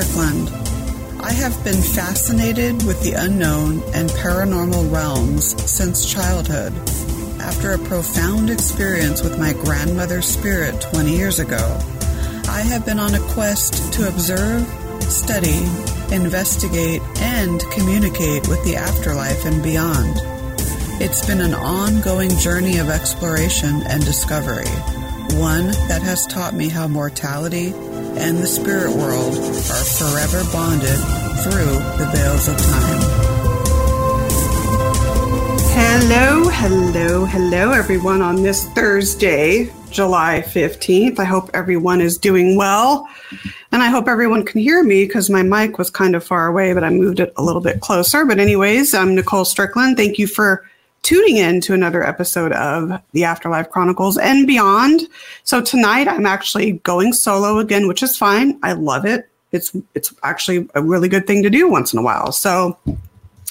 Strickland. I have been fascinated with the unknown and paranormal realms since childhood. After a profound experience with my grandmother's spirit 20 years ago, I have been on a quest to observe, study, investigate, and communicate with the afterlife and beyond. It's been an ongoing journey of exploration and discovery, one that has taught me how mortality and the spirit world are forever bonded through the veils of time. Hello, hello, hello, everyone, on this Thursday, July 15th. I hope everyone is doing well. And I hope everyone can hear me because my mic was kind of far away, but I moved it a little bit closer. But, anyways, I'm Nicole Strickland. Thank you for tuning in to another episode of the Afterlife Chronicles and beyond. So tonight I'm actually going solo again, which is fine. I love it. It's it's actually a really good thing to do once in a while. So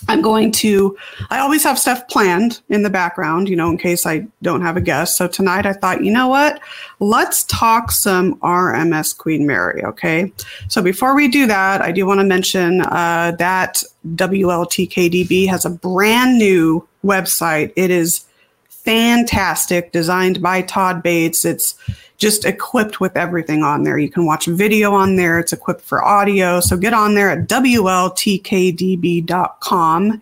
I'm going to, I always have stuff planned in the background, you know, in case I don't have a guest. So tonight I thought, you know what? Let's talk some RMS Queen Mary, okay? So before we do that, I do want to mention uh, that WLTKDB has a brand new website. It is fantastic, designed by Todd Bates. It's just equipped with everything on there. You can watch video on there. It's equipped for audio. So get on there at WLTKDB.com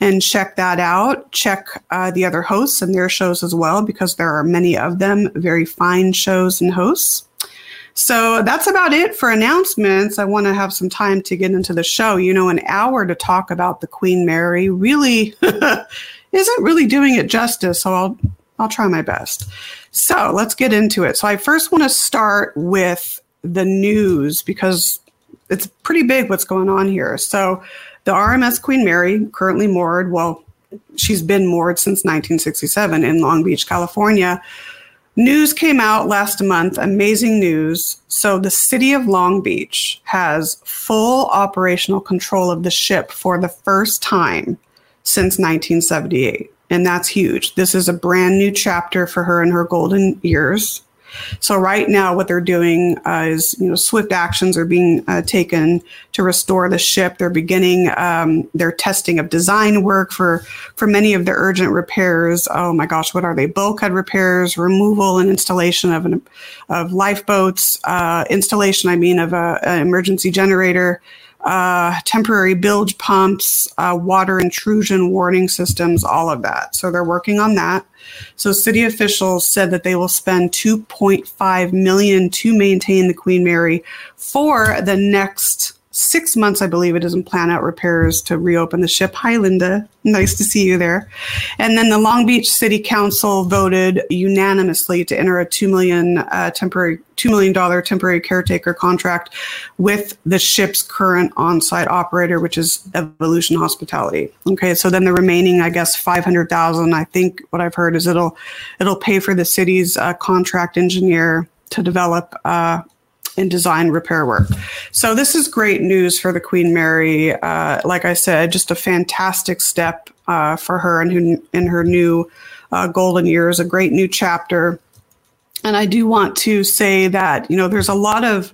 and check that out. Check uh, the other hosts and their shows as well, because there are many of them, very fine shows and hosts. So that's about it for announcements. I want to have some time to get into the show. You know, an hour to talk about the Queen Mary really isn't really doing it justice. So I'll I'll try my best. So let's get into it. So I first want to start with the news because it's pretty big what's going on here. So the RMS Queen Mary, currently moored, well, she's been moored since 1967 in Long Beach, California. News came out last month, amazing news. So the city of Long Beach has full operational control of the ship for the first time since 1978 and that's huge. This is a brand new chapter for her in her golden years. So right now, what they're doing uh, is, you know, swift actions are being uh, taken to restore the ship. They're beginning um, their testing of design work for for many of the urgent repairs. Oh my gosh, what are they? Bulkhead repairs, removal and installation of an of lifeboats, uh, installation, I mean, of a, an emergency generator, uh, temporary bilge pumps, uh, water intrusion warning systems, all of that. So they're working on that. So city officials said that they will spend 2.5 million to maintain the Queen Mary for the next six months, I believe it is, and plan out repairs to reopen the ship. Hi, Linda. Nice to see you there. And then the Long Beach City Council voted unanimously to enter a two million uh, temporary two million dollar temporary caretaker contract with the ship's current on-site operator, which is Evolution Hospitality. Okay, so then the remaining, I guess, five hundred thousand. I think what I've heard is it'll it'll pay for the city's uh, contract engineer to develop uh, in design repair work. So this is great news for the Queen Mary. Uh, like I said, just a fantastic step uh, for her in her, in her new uh, golden years, a great new chapter. And I do want to say that you know there's a lot of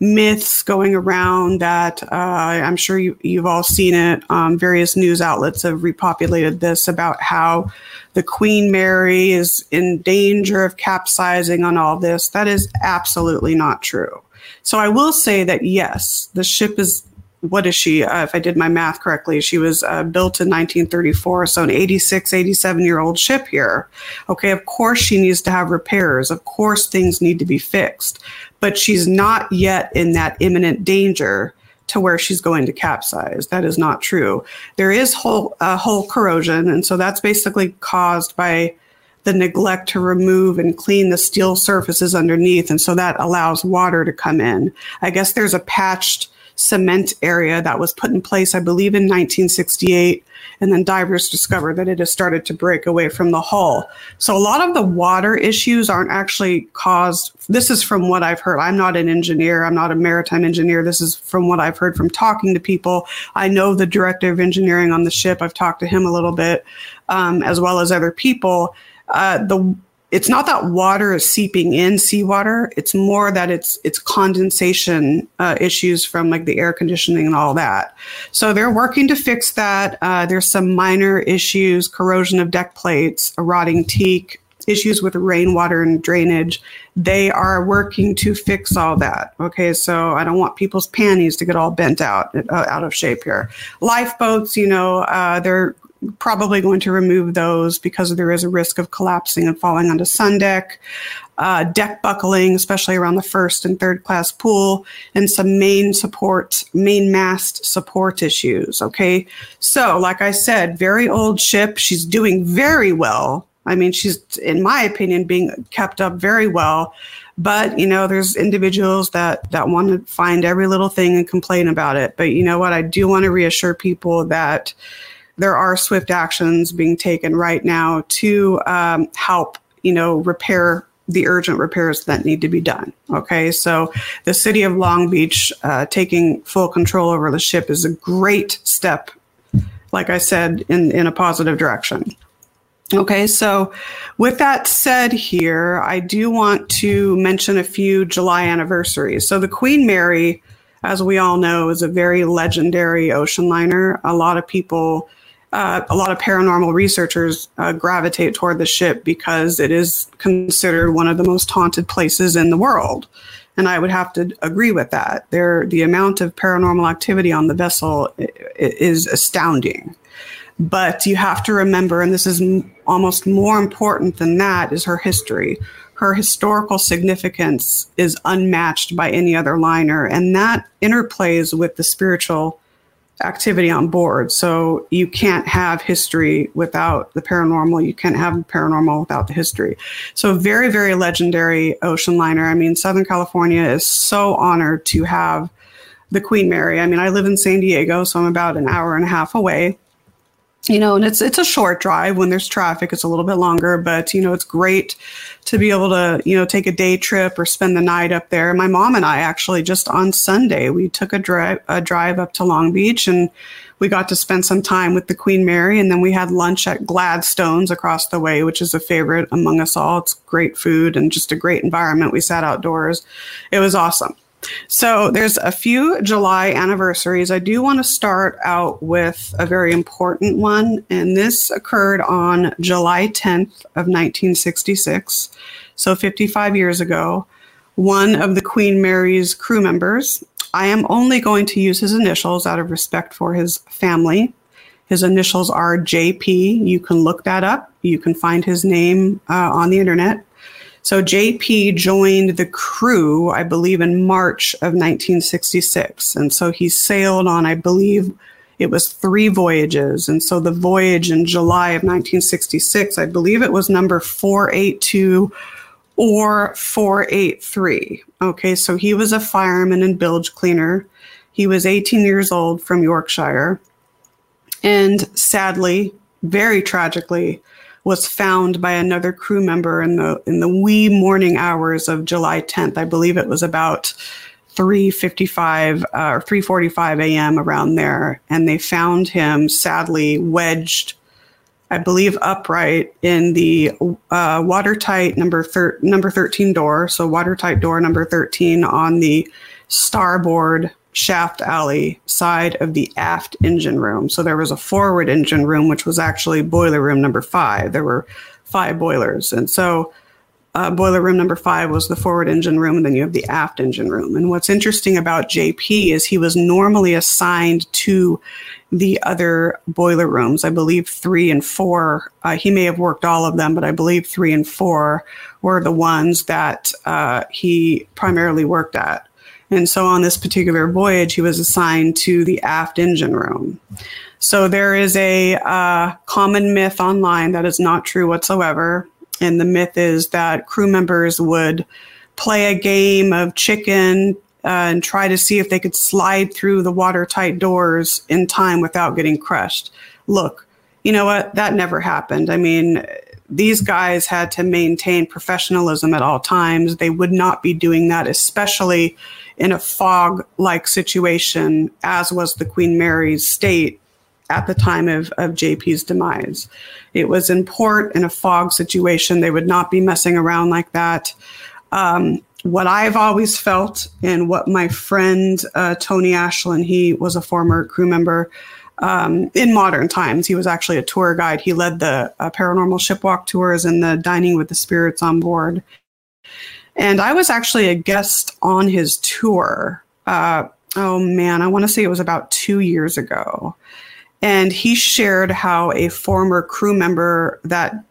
myths going around that uh, I'm sure you, have all seen it. Um, various news outlets have repopulated this about how the Queen Mary is in danger of capsizing on all this. That is absolutely not true. So I will say that yes, the ship is. What is she? Uh, if I did my math correctly, she was uh, built in 1934, so an 86, 87 year old ship here. Okay, of course she needs to have repairs. Of course things need to be fixed but she's not yet in that imminent danger to where she's going to capsize. That is not true. There is hull, uh, corrosion, and so that's basically caused by the neglect to remove and clean the steel surfaces underneath, and so that allows water to come in. I guess there's a patched cement area that was put in place, I believe, in 1968. And then divers discovered that it has started to break away from the hull. So a lot of the water issues aren't actually caused. This is from what I've heard. I'm not an engineer. I'm not a maritime engineer. This is from what I've heard from talking to people. I know the director of engineering on the ship. I've talked to him a little bit, um, as well as other people. Uh, the it's not that water is seeping in seawater. It's more that it's it's condensation uh, issues from like the air conditioning and all that. So they're working to fix that. Uh, there's some minor issues: corrosion of deck plates, a rotting teak, issues with rainwater and drainage. They are working to fix all that. Okay, so I don't want people's panties to get all bent out uh, out of shape here. Lifeboats, you know, uh, they're probably going to remove those because there is a risk of collapsing and falling onto sun deck. Uh, deck buckling, especially around the first and third class pool, and some main support, main mast support issues. Okay. So, like I said, very old ship. She's doing very well. I mean, she's, in my opinion, being kept up very well. But you know, there's individuals that that want to find every little thing and complain about it. But you know what? I do want to reassure people that there are swift actions being taken right now to um, help, you know, repair the urgent repairs that need to be done. Okay, so the city of Long Beach uh, taking full control over the ship is a great step, like I said, in, in a positive direction. Okay, so with that said, here, I do want to mention a few July anniversaries. So the Queen Mary, as we all know, is a very legendary ocean liner. A lot of people uh, a lot of paranormal researchers uh, gravitate toward the ship because it is considered one of the most haunted places in the world. And I would have to agree with that. There, the amount of paranormal activity on the vessel is astounding. But you have to remember, and this is almost more important than that, is her history. Her historical significance is unmatched by any other liner, and that interplays with the spiritual activity on board. So you can't have history without the paranormal. You can't have paranormal without the history. So very, very legendary ocean liner. I mean, Southern California is so honored to have the Queen Mary. I mean, I live in San Diego, so I'm about an hour and a half away you know, and it's it's a short drive. When there's traffic, it's a little bit longer, but you know, it's great to be able to you know take a day trip or spend the night up there. My mom and I actually just on Sunday we took a drive a drive up to Long Beach and we got to spend some time with the Queen Mary, and then we had lunch at Gladstone's across the way, which is a favorite among us all. It's great food and just a great environment. We sat outdoors. It was awesome. So there's a few July anniversaries. I do want to start out with a very important one, and this occurred on July 10th of 1966, so 55 years ago. One of the Queen Mary's crew members. I am only going to use his initials out of respect for his family. His initials are JP. You can look that up. You can find his name uh, on the internet. So JP joined the crew, I believe, in March of 1966. And so he sailed on, I believe, it was three voyages. And so the voyage in July of 1966, I believe it was number 482 or 483. Okay, so he was a fireman and bilge cleaner. He was 18 years old from Yorkshire. And sadly, very tragically, was found by another crew member in the in the wee morning hours of July 10th. I believe it was about 3:55 uh, or 3:45 a.m. around there, and they found him sadly wedged, I believe, upright in the uh, watertight number thir- number 13 door. So watertight door number 13 on the starboard shaft alley side of the aft engine room. So there was a forward engine room, which was actually boiler room number five. There were five boilers. And so uh, boiler room number five was the forward engine room, and then you have the aft engine room. And what's interesting about JP is he was normally assigned to the other boiler rooms. I believe three and four. Uh, he may have worked all of them, but I believe three and four were the ones that uh, he primarily worked at. And so on this particular voyage, he was assigned to the aft engine room. So there is a uh, common myth online that is not true whatsoever. And the myth is that crew members would play a game of chicken uh, and try to see if they could slide through the watertight doors in time without getting crushed. Look, you know what? That never happened. I mean, these guys had to maintain professionalism at all times. They would not be doing that, especially in a fog like situation, as was the Queen Mary's state at the time of, of JP's demise. It was in port in a fog situation. They would not be messing around like that. Um, what I've always felt and what my friend uh, Tony Ashland, he was a former crew member um, in modern times. He was actually a tour guide. He led the uh, paranormal shipwalk tours and the dining with the spirits on board. And I was actually a guest on his tour. Uh, oh man, I want to say it was about two years ago. And he shared how a former crew member that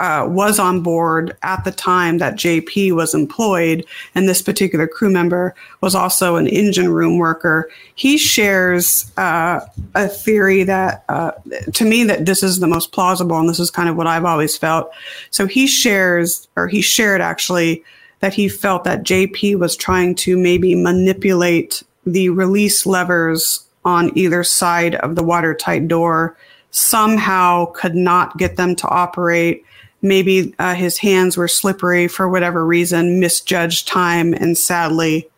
uh, was on board at the time that JP was employed, and this particular crew member was also an engine room worker. He shares uh, a theory that, uh, to me, that this is the most plausible, and this is kind of what I've always felt. So he shares, or he shared actually, that he felt that JP was trying to maybe manipulate the release levers on either side of the watertight door somehow could not get them to operate maybe uh, his hands were slippery for whatever reason, misjudged time, and sadly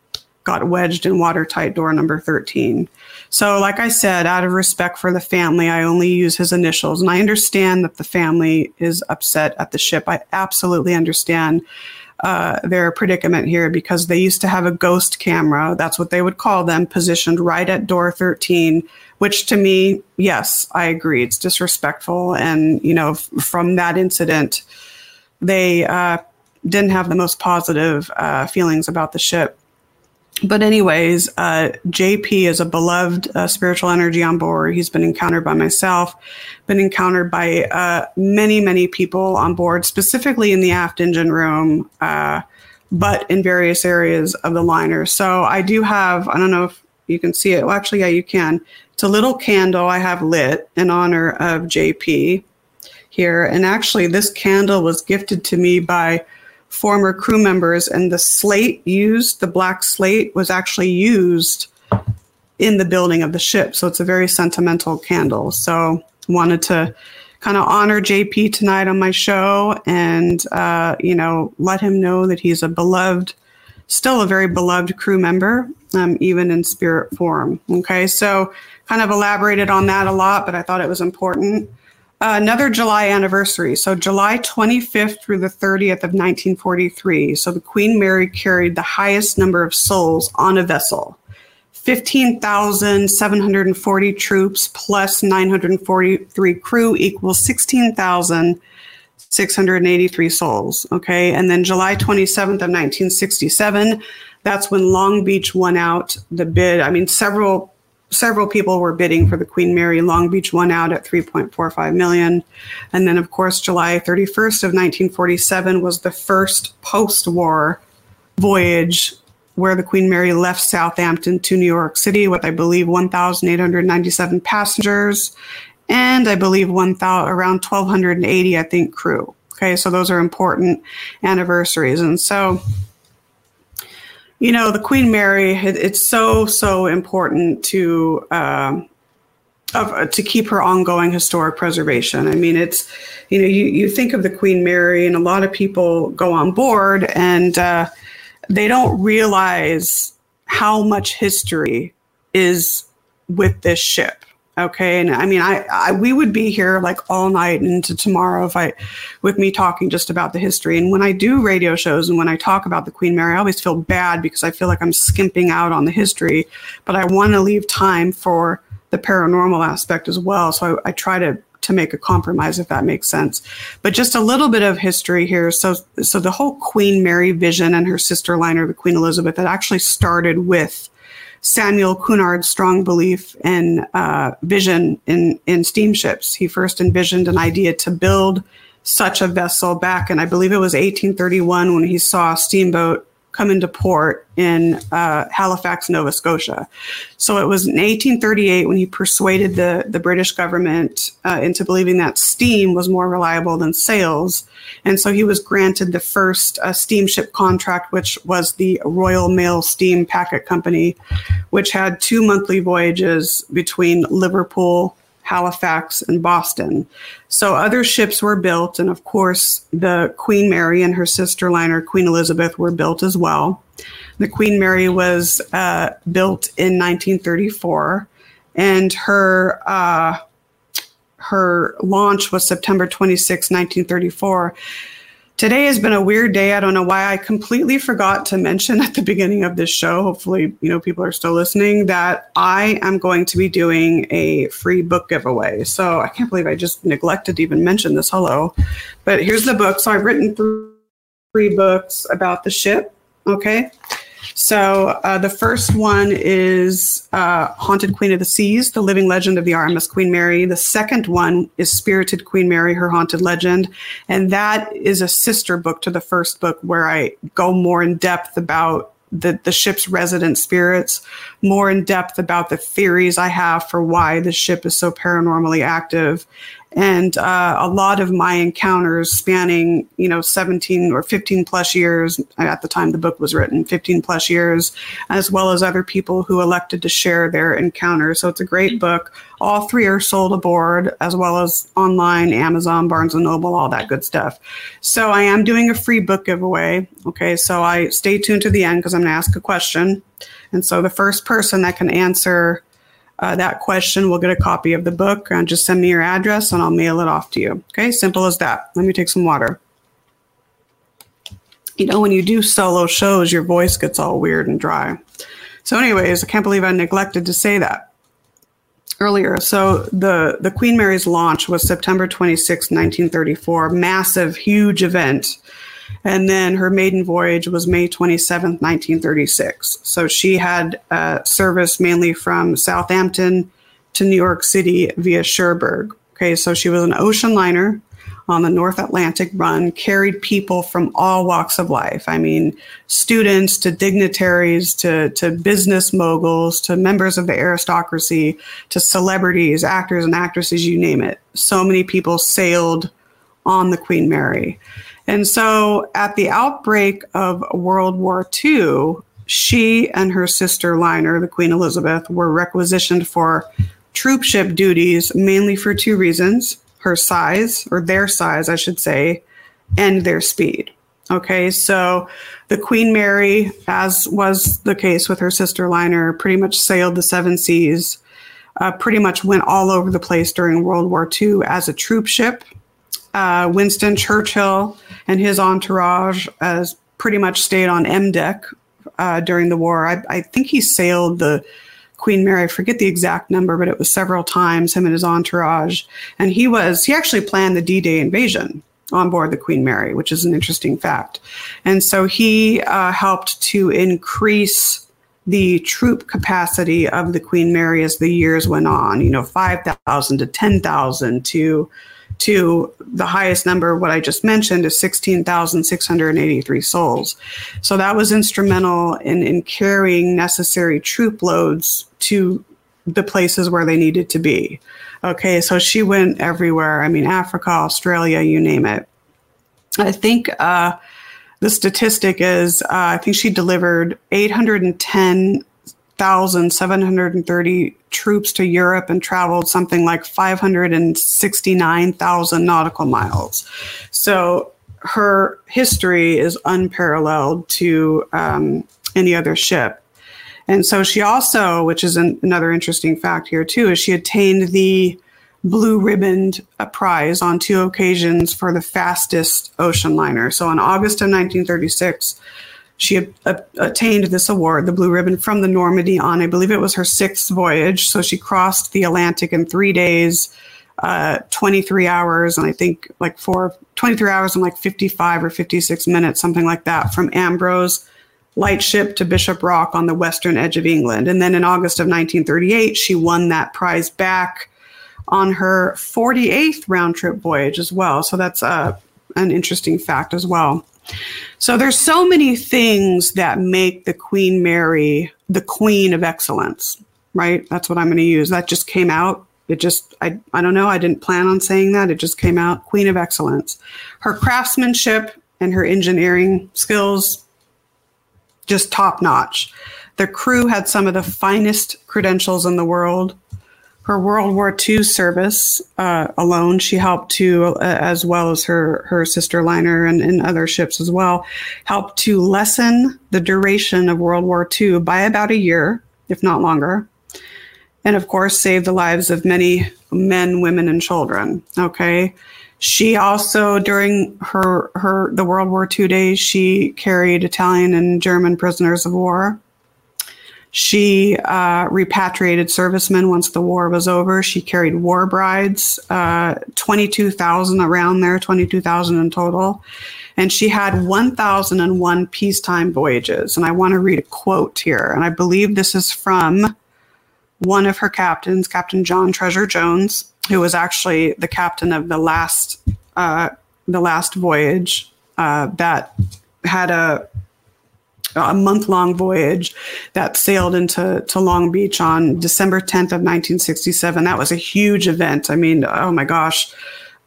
got wedged in watertight door number 13. So, like I said, out of respect for the family, I only use his initials. And I understand that the family is upset at the ship. I absolutely understand uh, their predicament here because they used to have a ghost camera. That's what they would call them, positioned right at door 13 which to me, yes, I agree. It's disrespectful. And, you know, f- from that incident, they uh, didn't have the most positive uh, feelings about the ship. But, anyways, uh, JP is a beloved uh, spiritual energy on board. He's been encountered by myself, been encountered by uh, many, many people on board, specifically in the aft engine room, uh, but in various areas of the liner. So, I do have, I don't know if you can see it. Well, actually, yeah, you can. It's a little candle I have lit in honor of JP here. And actually, this candle was gifted to me by former crew members, and the slate used, the black slate, was actually used in the building of the ship. So it's a very sentimental candle. So wanted to kind of honor JP tonight on my show and, uh, you know, let him know that he's a beloved still a very beloved crew member, um, even in spirit form. Okay, so kind of elaborated on that a lot, but I thought it was important. Another July anniversary. So, July 25th through the 30th of 1943. So, the Queen Mary carried the highest number of souls on a vessel 15,740 troops plus 943 crew equals 16,683 souls. Okay. And then July 27th of 1967, that's when Long Beach won out the bid. I mean, several several people were bidding for the Queen Mary. Long Beach won out at 3.45 million. And then, of course, July 31st of 1947 was the first post-war voyage where the Queen Mary left Southampton to New York City with, I believe, 1,897 passengers and I believe 1,000 around 1,280, I think, crew. Okay, so those are important anniversaries, and so you know the Queen Mary. It, it's so so important to. Um, of, to keep her ongoing historic preservation. I mean, it's, you know, you, you think of the Queen Mary, and a lot of people go on board and uh, they don't realize how much history is with this ship. Okay. And I mean, I, I, we would be here like all night into tomorrow if I, with me talking just about the history. And when I do radio shows and when I talk about the Queen Mary, I always feel bad because I feel like I'm skimping out on the history, but I want to leave time for the paranormal aspect as well. So I, I try to, to make a compromise if that makes sense. But just a little bit of history here. So, so the whole Queen Mary vision and her sister liner, the Queen Elizabeth, that actually started with Samuel Cunard's strong belief and uh, vision in, in steamships. He first envisioned an idea to build such a vessel back and I believe it was 1831, when he saw a steamboat come into port in uh, Halifax, Nova Scotia. So it was in 1838 when he persuaded the, the British government uh, into believing that steam was more reliable than sails. And so he was granted the first uh, steamship contract, which was the Royal Mail Steam Packet Company, which had two monthly voyages between Liverpool Halifax, and Boston. So other ships were built, and of course, the Queen Mary and her sister liner, Queen Elizabeth, were built as well. The Queen Mary was uh, built in 1934, and her uh, her launch was September 26, 1934. Today has been a weird day. I don't know why I completely forgot to mention at the beginning of this show. Hopefully, you know, people are still listening that I am going to be doing a free book giveaway. So I can't believe I just neglected to even mention this. Hello. But here's the book. So I've written three books about the ship. Okay. So uh, the first one is uh, Haunted Queen of the Seas, the living legend of the RMS Queen Mary. The second one is Spirited Queen Mary, her haunted legend. And that is a sister book to the first book where I go more in depth about the, the ship's resident spirits, more in depth about the theories I have for why the ship is so paranormally active, and uh, a lot of my encounters spanning you know 17 or 15 plus years at the time the book was written 15 plus years as well as other people who elected to share their encounters so it's a great book. All three are sold aboard as well as online amazon barnes and noble all that good stuff. So i am doing a free book giveaway okay? So i stay tuned to the end because i'm going to ask a question. And so the first person that can answer uh, that question we'll get a copy of the book. And just send me your address and I'll mail it off to you. Okay, simple as that. Let me take some water. You know, when you do solo shows, your voice gets all weird and dry. So, anyways, I can't believe I neglected to say that earlier. So the the Queen Mary's launch was September 26, 1934. Massive, huge event and then her maiden voyage was May 27th, 1936. So she had uh, service mainly from Southampton to New York City via Cherbourg. Okay, so she was an ocean liner on the North Atlantic run, carried people from all walks of life. I mean, students to dignitaries to, to business moguls to members of the aristocracy to celebrities, actors and actresses, you name it. So many people sailed on the Queen Mary. And so at the outbreak of World War II, she and her sister liner, the Queen Elizabeth, were requisitioned for troopship duties mainly for two reasons her size, or their size, I should say, and their speed. Okay, so the Queen Mary, as was the case with her sister liner, pretty much sailed the seven seas, uh, pretty much went all over the place during World War II as a troop ship uh, Winston Churchill and his entourage as pretty much stayed on M deck uh, during the war. I, I, think he sailed the Queen Mary. I forget the exact number, but it was several times. Him and his entourage, and he was he actually planned the D-Day invasion on board the Queen Mary, which is an interesting fact. And so he uh, helped to increase the troop capacity of the Queen Mary as the years went on. You know, five thousand to ten thousand to to the highest number, what I just mentioned, is 16,683 souls. So that was instrumental in, in carrying necessary troop loads to the places where they needed to be. Okay, so she went everywhere. I mean, Africa, Australia, you name it. I think uh, the statistic is uh, I think she delivered 810 1,730 troops to Europe and traveled something like 569,000 nautical miles. So her history is unparalleled to um, any other ship. And so she also, which is an, another interesting fact here too, is she attained the blue ribboned uh, prize on two occasions for the fastest ocean liner. So in August of 1936, she had, uh, attained this award, the Blue Ribbon, from the Normandie on, I believe it was her sixth voyage. So she crossed the Atlantic in three days, uh, 23 hours, and I think like four, 23 hours and like 55 or 56 minutes, something like that, from Ambrose lightship to Bishop Rock on the western edge of England. And then in August of 1938, she won that prize back on her 48th round trip voyage as well. So that's uh, an interesting fact as well. So there's so many things that make the Queen Mary the queen of excellence, right? That's what I'm going to use. That just came out. It just, I, I don't know. I didn't plan on saying that. It just came out. Queen of excellence. Her craftsmanship and her engineering skills, just top notch. The crew had some of the finest credentials in the world her World War II service uh, alone, she helped to, uh, as well as her, her sister liner and, and other ships as well, helped to lessen the duration of World War II by about a year, if not longer. and of course saved the lives of many men, women, and children. Okay. She also, during her her the World War II days, she carried Italian and German prisoners of war. She uh, repatriated servicemen once the war was over. She carried war brides, uh, 22,000 around there, 22,000 in total. And she had 1,001 peacetime voyages. And I want to read a quote here. And I believe this is from one of her captains, Captain John Treasure Jones, who was actually the captain of the last uh, the last voyage uh, that had a a month long voyage that sailed into to Long Beach on December 10th of 1967. That was a huge event. I mean, oh my gosh,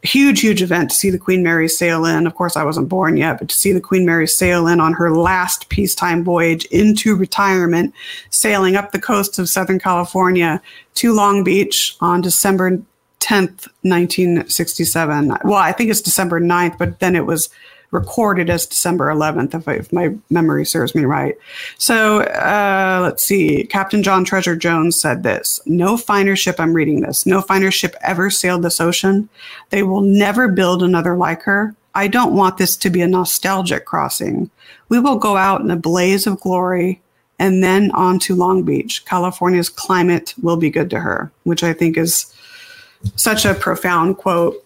huge, huge event to see the Queen Mary sail in. Of course, I wasn't born yet, but to see the Queen Mary sail in on her last peacetime voyage into retirement, sailing up the coast of Southern California to Long Beach on December 10th, 1967. Well, I think it's December 9th, but then it was recorded as December 11th, if, if my memory serves me right. So uh, let's see. Captain John Treasure Jones said this No finer ship, I'm reading this, no finer ship ever sailed this ocean. They will never build another like her. I don't want this to be a nostalgic crossing. We will go out in a blaze of glory and then on to Long Beach. California's climate will be good to her, which I think is such a profound quote.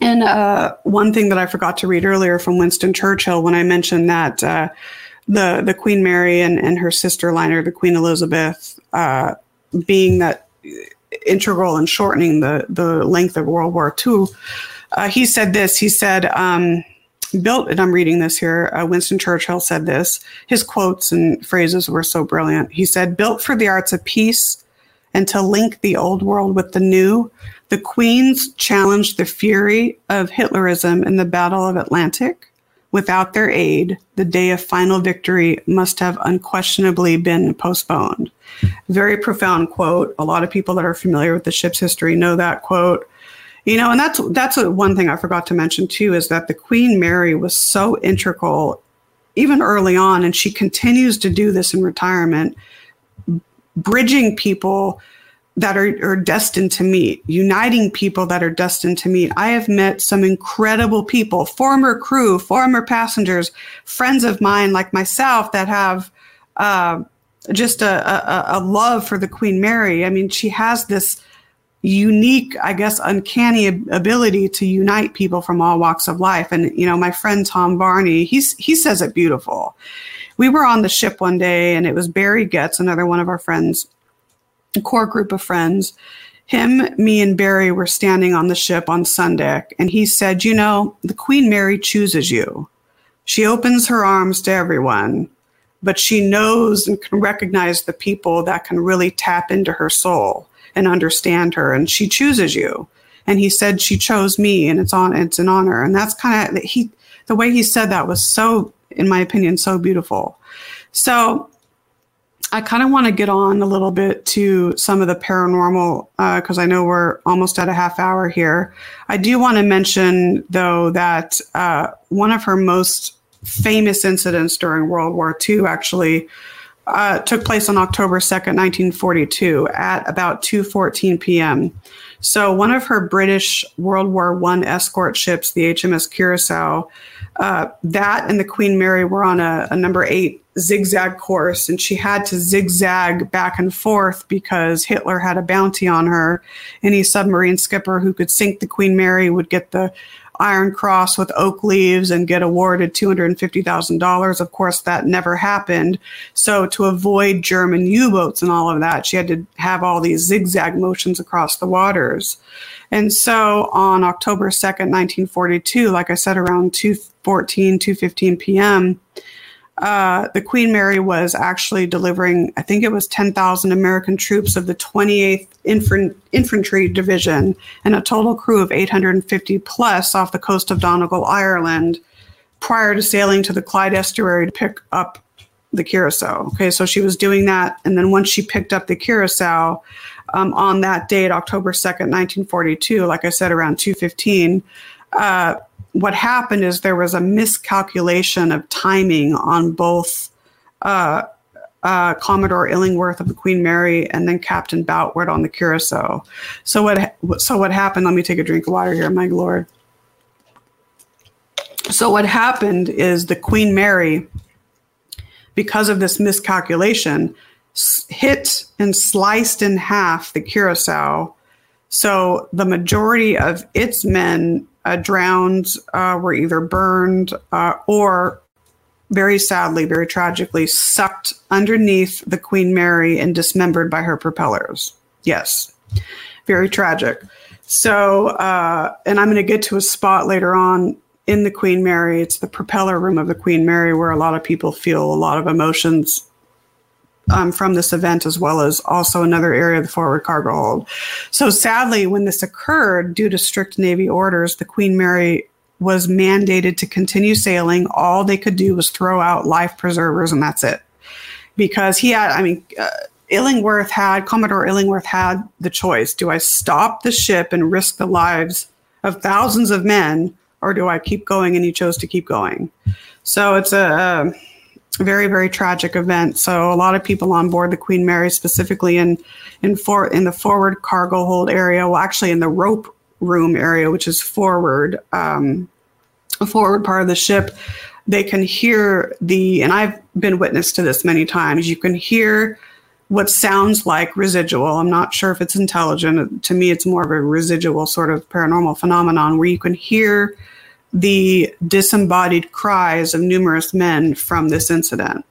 And uh, one thing that I forgot to read earlier from Winston Churchill when I mentioned that uh, the the Queen Mary and, and her sister liner, the Queen Elizabeth, uh, being that integral in shortening the the length of World War II, uh, he said this. He said. Um, built, and I'm reading this here. Uh, Winston Churchill said this. His quotes and phrases were so brilliant. He said, "Built for the arts of peace, and to link the old world with the new, the Queens challenged the fury of Hitlerism in the Battle of Atlantic. Without their aid, the day of final victory must have unquestionably been postponed. Very profound quote. A lot of people that are familiar with the ship's history know that quote. You know, and that's that's a, one thing I forgot to mention too is that the Queen Mary was so integral even early on, and she continues to do this in retirement, bridging people that are, are destined to meet, uniting people that are destined to meet. I have met some incredible people, former crew, former passengers, friends of mine like myself that have uh, just a, a, a love for the Queen Mary. I mean, she has this unique, I guess, uncanny ability to unite people from all walks of life. And you know, my friend Tom Barney, he's he says it beautiful. We were on the ship one day, and it was Barry Getz, another one of our friends a core group of friends. Him, me, and Barry were standing on the ship on Sundeck, and he said, You know, the Queen Mary chooses you. She opens her arms to everyone, but she knows and can recognize the people that can really tap into her soul and understand her, and she chooses you. And he said she chose me, and it's on it's an honor. And that's kind of he the way he said that was so, in my opinion, so beautiful. So I kind of want to get on a little bit to some of the paranormal because uh, I know we're almost at a half hour here. I do want to mention, though, that uh, one of her most famous incidents during World War II actually uh, took place on October 2nd, 1942, at about 2:14 p.m. So one of her British World War One escort ships, the HMS Curacoa, uh, that and the Queen Mary were on a, a, number eight zigzag course, and she had to zigzag back and forth because Hitler had a bounty on her. Any submarine skipper who could sink the Queen Mary would get the Iron Cross with oak leaves and get awarded $250,000. Of course, that never happened. So, to avoid German U boats and all of that, she had to have all these zigzag motions across the waters. And so on October 2nd, 1942, like I said, around 2.14, 2.15 p.m., uh, the Queen Mary was actually delivering, I think it was 10,000 American troops of the 28th Infant- Infantry Division and a total crew of 850 plus off the coast of Donegal, Ireland, prior to sailing to the Clyde estuary to pick up the Curacoa. Okay, so she was doing that. And then once she picked up the Curacoa, um, on that date, October 2nd, 1942, like I said, around 215, uh, what happened is there was a miscalculation of timing on both uh, uh, Commodore Illingworth of the Queen Mary, and then Captain Boutwood on the Curacoa. So what? So what happened? Let me take a drink of water here, my lord. So what happened is the Queen Mary, because of this miscalculation, hit and sliced in half the Curacao. So the majority of its men uh, drowned, uh, were either burned uh, or very sadly, very tragically, sucked underneath the Queen Mary and dismembered by her propellers. Yes, very tragic. So, uh, and I'm going to get to a spot later on in the Queen Mary. It's the propeller room of the Queen Mary where a lot of people feel a lot of emotions um, from this event, as well as also another area of the forward cargo hold. So, sadly, when this occurred, due to strict Navy orders, the Queen Mary was mandated to continue sailing. All they could do was throw out life preservers, and that's it. Because he had, I mean, uh, Illingworth had, Commodore Illingworth had the choice do I stop the ship and risk the lives of thousands of men, or do I keep going? And he chose to keep going. So it's a, a very, very tragic event. So a lot of people on board the Queen Mary, specifically in in for in the forward cargo hold area, well, actually in the rope room area, which is forward, um, forward part of the ship, they can hear the, and I've been witness to this many times, you can hear what sounds like residual. I'm not sure if it's intelligent. To me, it's more of a residual sort of paranormal phenomenon where you can hear the disembodied cries of numerous men from this incident.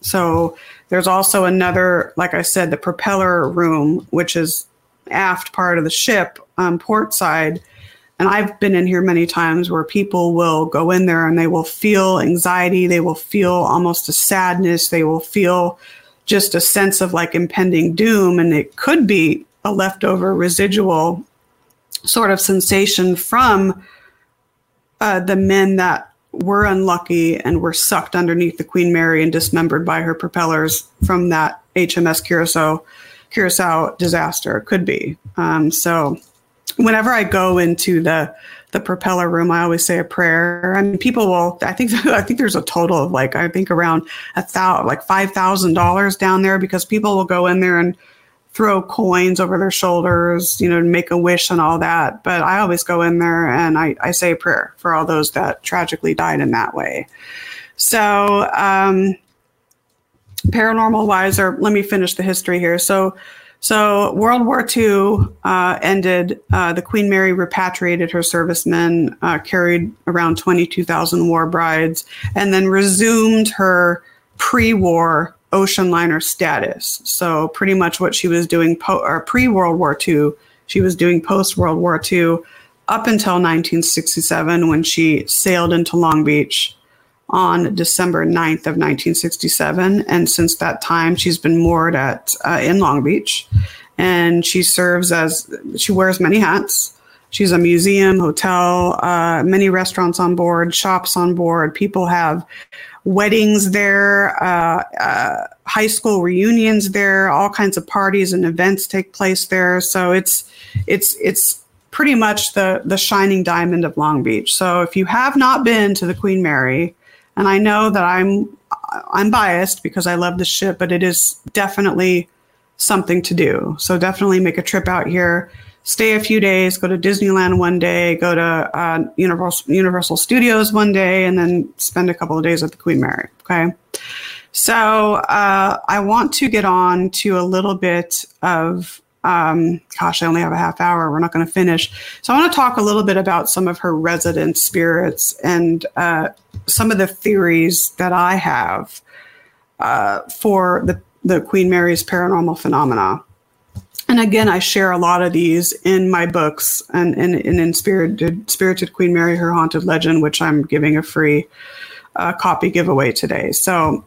So there's also another, like I said, the propeller room, which is aft part of the ship, um, port side. And I've been in here many times where people will go in there and they will feel anxiety. They will feel almost a sadness. They will feel just a sense of like impending doom. And it could be a leftover residual sort of sensation from uh, the men that were unlucky and were sucked underneath the Queen Mary and dismembered by her propellers from that HMS Curacoa Curacoa disaster. Could be. Um, so whenever I go into the the propeller room, I always say a prayer. I mean, people will. I think I think there's a total of like I think around a thousand, like five thousand dollars down there because people will go in there and throw coins over their shoulders, you know, make a wish and all that. But I always go in there and I, I say a prayer for all those that tragically died in that way. So um, paranormal wise, or let me finish the history here. So, so World War II uh, ended. Uh, the Queen Mary repatriated her servicemen, uh, carried around 22,000 war brides, and then resumed her pre-war ocean liner status. So pretty much what she was doing po- or pre-World War II, she was doing post-World War II up until 1967 when she sailed into Long Beach on December 9th of 1967. And since that time, she's been moored at uh, in Long Beach. And she serves as, she wears many hats. She's a museum, hotel, uh, many restaurants on board, shops on board. People have weddings there, uh, uh, high school reunions there, all kinds of parties and events take place there. So it's, it's, it's, pretty much the the shining diamond of Long Beach. So if you have not been to the Queen Mary, and I know that I'm I'm biased because I love the ship, but it is definitely something to do. So definitely make a trip out here, stay a few days, go to Disneyland one day, go to uh, Universal Universal Studios one day, and then spend a couple of days at the Queen Mary. Okay. So uh, I want to get on to a little bit of um, gosh, I only have a half hour. We're not going to finish. So I want to talk a little bit about some of her resident spirits and uh, some of the theories that I have uh, for the, the Queen Mary's paranormal phenomena. And again, I share a lot of these in my books and, and, and in Spirited, Spirited Queen Mary, Her Haunted Legend, which I'm giving a free uh, copy giveaway today. So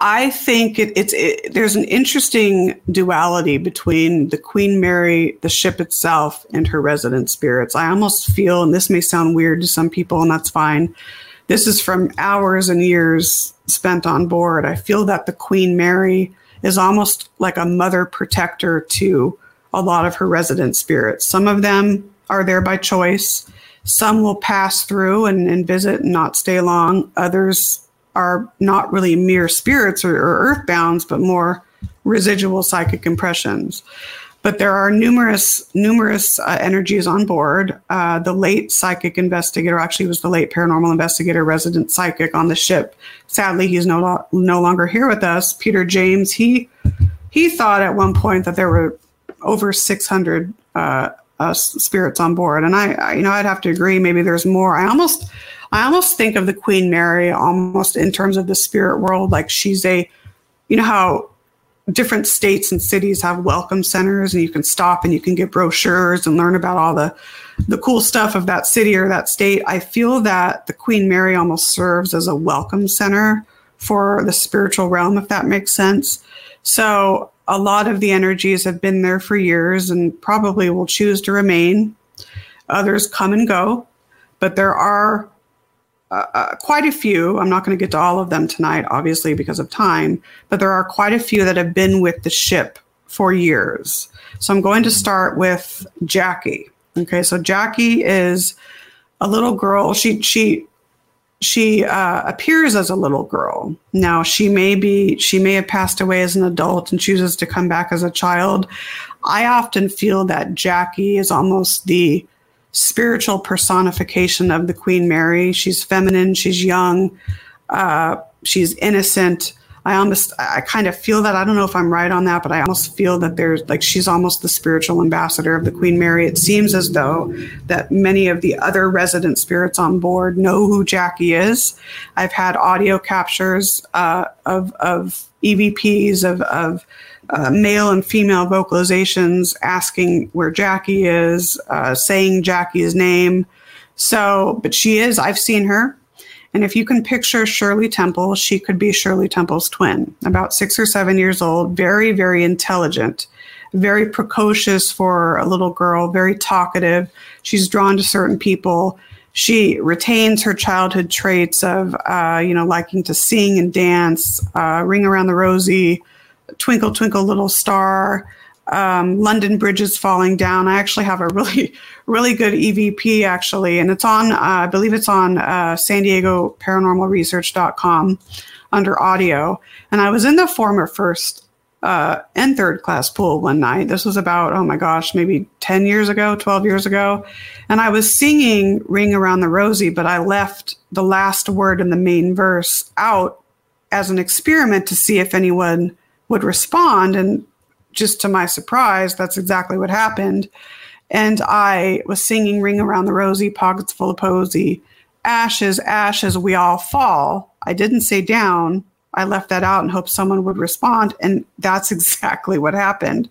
I think it, it's it, there's an interesting duality between the Queen Mary, the ship itself, and her resident spirits. I almost feel, and this may sound weird to some people, and that's fine. This is from hours and years spent on board. I feel that the Queen Mary is almost like a mother protector to a lot of her resident spirits. Some of them are there by choice. Some will pass through and, and visit and not stay long. Others are not really mere spirits or, or earthbounds, but more residual psychic impressions. But there are numerous numerous uh, energies on board. Uh, the late psychic investigator actually was the late paranormal investigator, resident psychic on the ship. Sadly, he's no lo- no longer here with us. Peter James. He he thought at one point that there were over 600 uh, uh, spirits on board, and I, I, you know, I'd have to agree. Maybe there's more. I almost I almost think of the Queen Mary almost in terms of the spirit world, like she's a, you know how different states and cities have welcome centers and you can stop and you can get brochures and learn about all the the cool stuff of that city or that state. I feel that the queen mary almost serves as a welcome center for the spiritual realm if that makes sense. So a lot of the energies have been there for years and probably will choose to remain. Others come and go but there are uh, uh, quite a few. I'm not going to get to all of them tonight, obviously, because of time, but there are quite a few that have been with the ship for years. So I'm going to start with Jackie. Okay, so Jackie is a little girl. She she she uh, appears as a little girl. Now she may be she may have passed away as an adult and chooses to come back as a child. I often feel that Jackie is almost the spiritual personification of the Queen Mary. She's feminine, she's young, uh, she's innocent. I almost, I kind of feel that. I don't know if I'm right on that, but I almost feel that there's like she's almost the spiritual ambassador of the Queen Mary. It seems as though that many of the other resident spirits on board know who Jackie is. I've had audio captures uh, of of EVPs of of uh, male and female vocalizations asking where Jackie is, uh, saying Jackie's name. So, but she is, I've seen her. And if you can picture Shirley Temple, she could be Shirley Temple's twin, about six or seven years old, very, very intelligent, very precocious for a little girl, very talkative. She's drawn to certain people. She retains her childhood traits of, uh, you know, liking to sing and dance, uh, ring around the rosy, Twinkle Twinkle Little Star, um, London Bridges Falling Down. I actually have a really, really good EVP actually, and it's on, uh, I believe it's on uh, San Diego Paranormal Research.com under audio. And I was in the former first uh, and third class pool one night. This was about, oh my gosh, maybe 10 years ago, 12 years ago. And I was singing Ring Around the Rosie, but I left the last word in the main verse out as an experiment to see if anyone would respond. And just to my surprise, that's exactly what happened. And I was singing Ring Around the Rosie, Pockets Full of Posy, Ashes, Ashes, We All Fall. I didn't say down. I left that out and hoped someone would respond. And that's exactly what happened.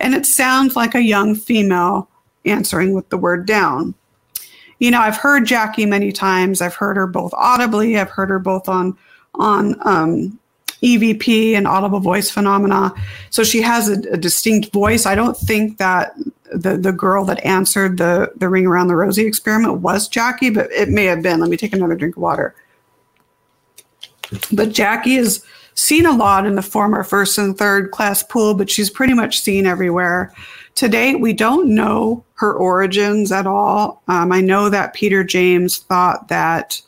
And it sounds like a young female answering with the word down. You know, I've heard Jackie many times. I've heard her both audibly. I've heard her both on on um, EVP and audible voice phenomena. So she has a, a, distinct voice. I don't think that the the girl that answered the the ring around the rosy experiment was Jackie, but it may have been. Let me take another drink of water. But Jackie is seen a lot in the former first and third class pool, but she's pretty much seen everywhere. To date, we don't know her origins at all. Um, I know that Peter James thought that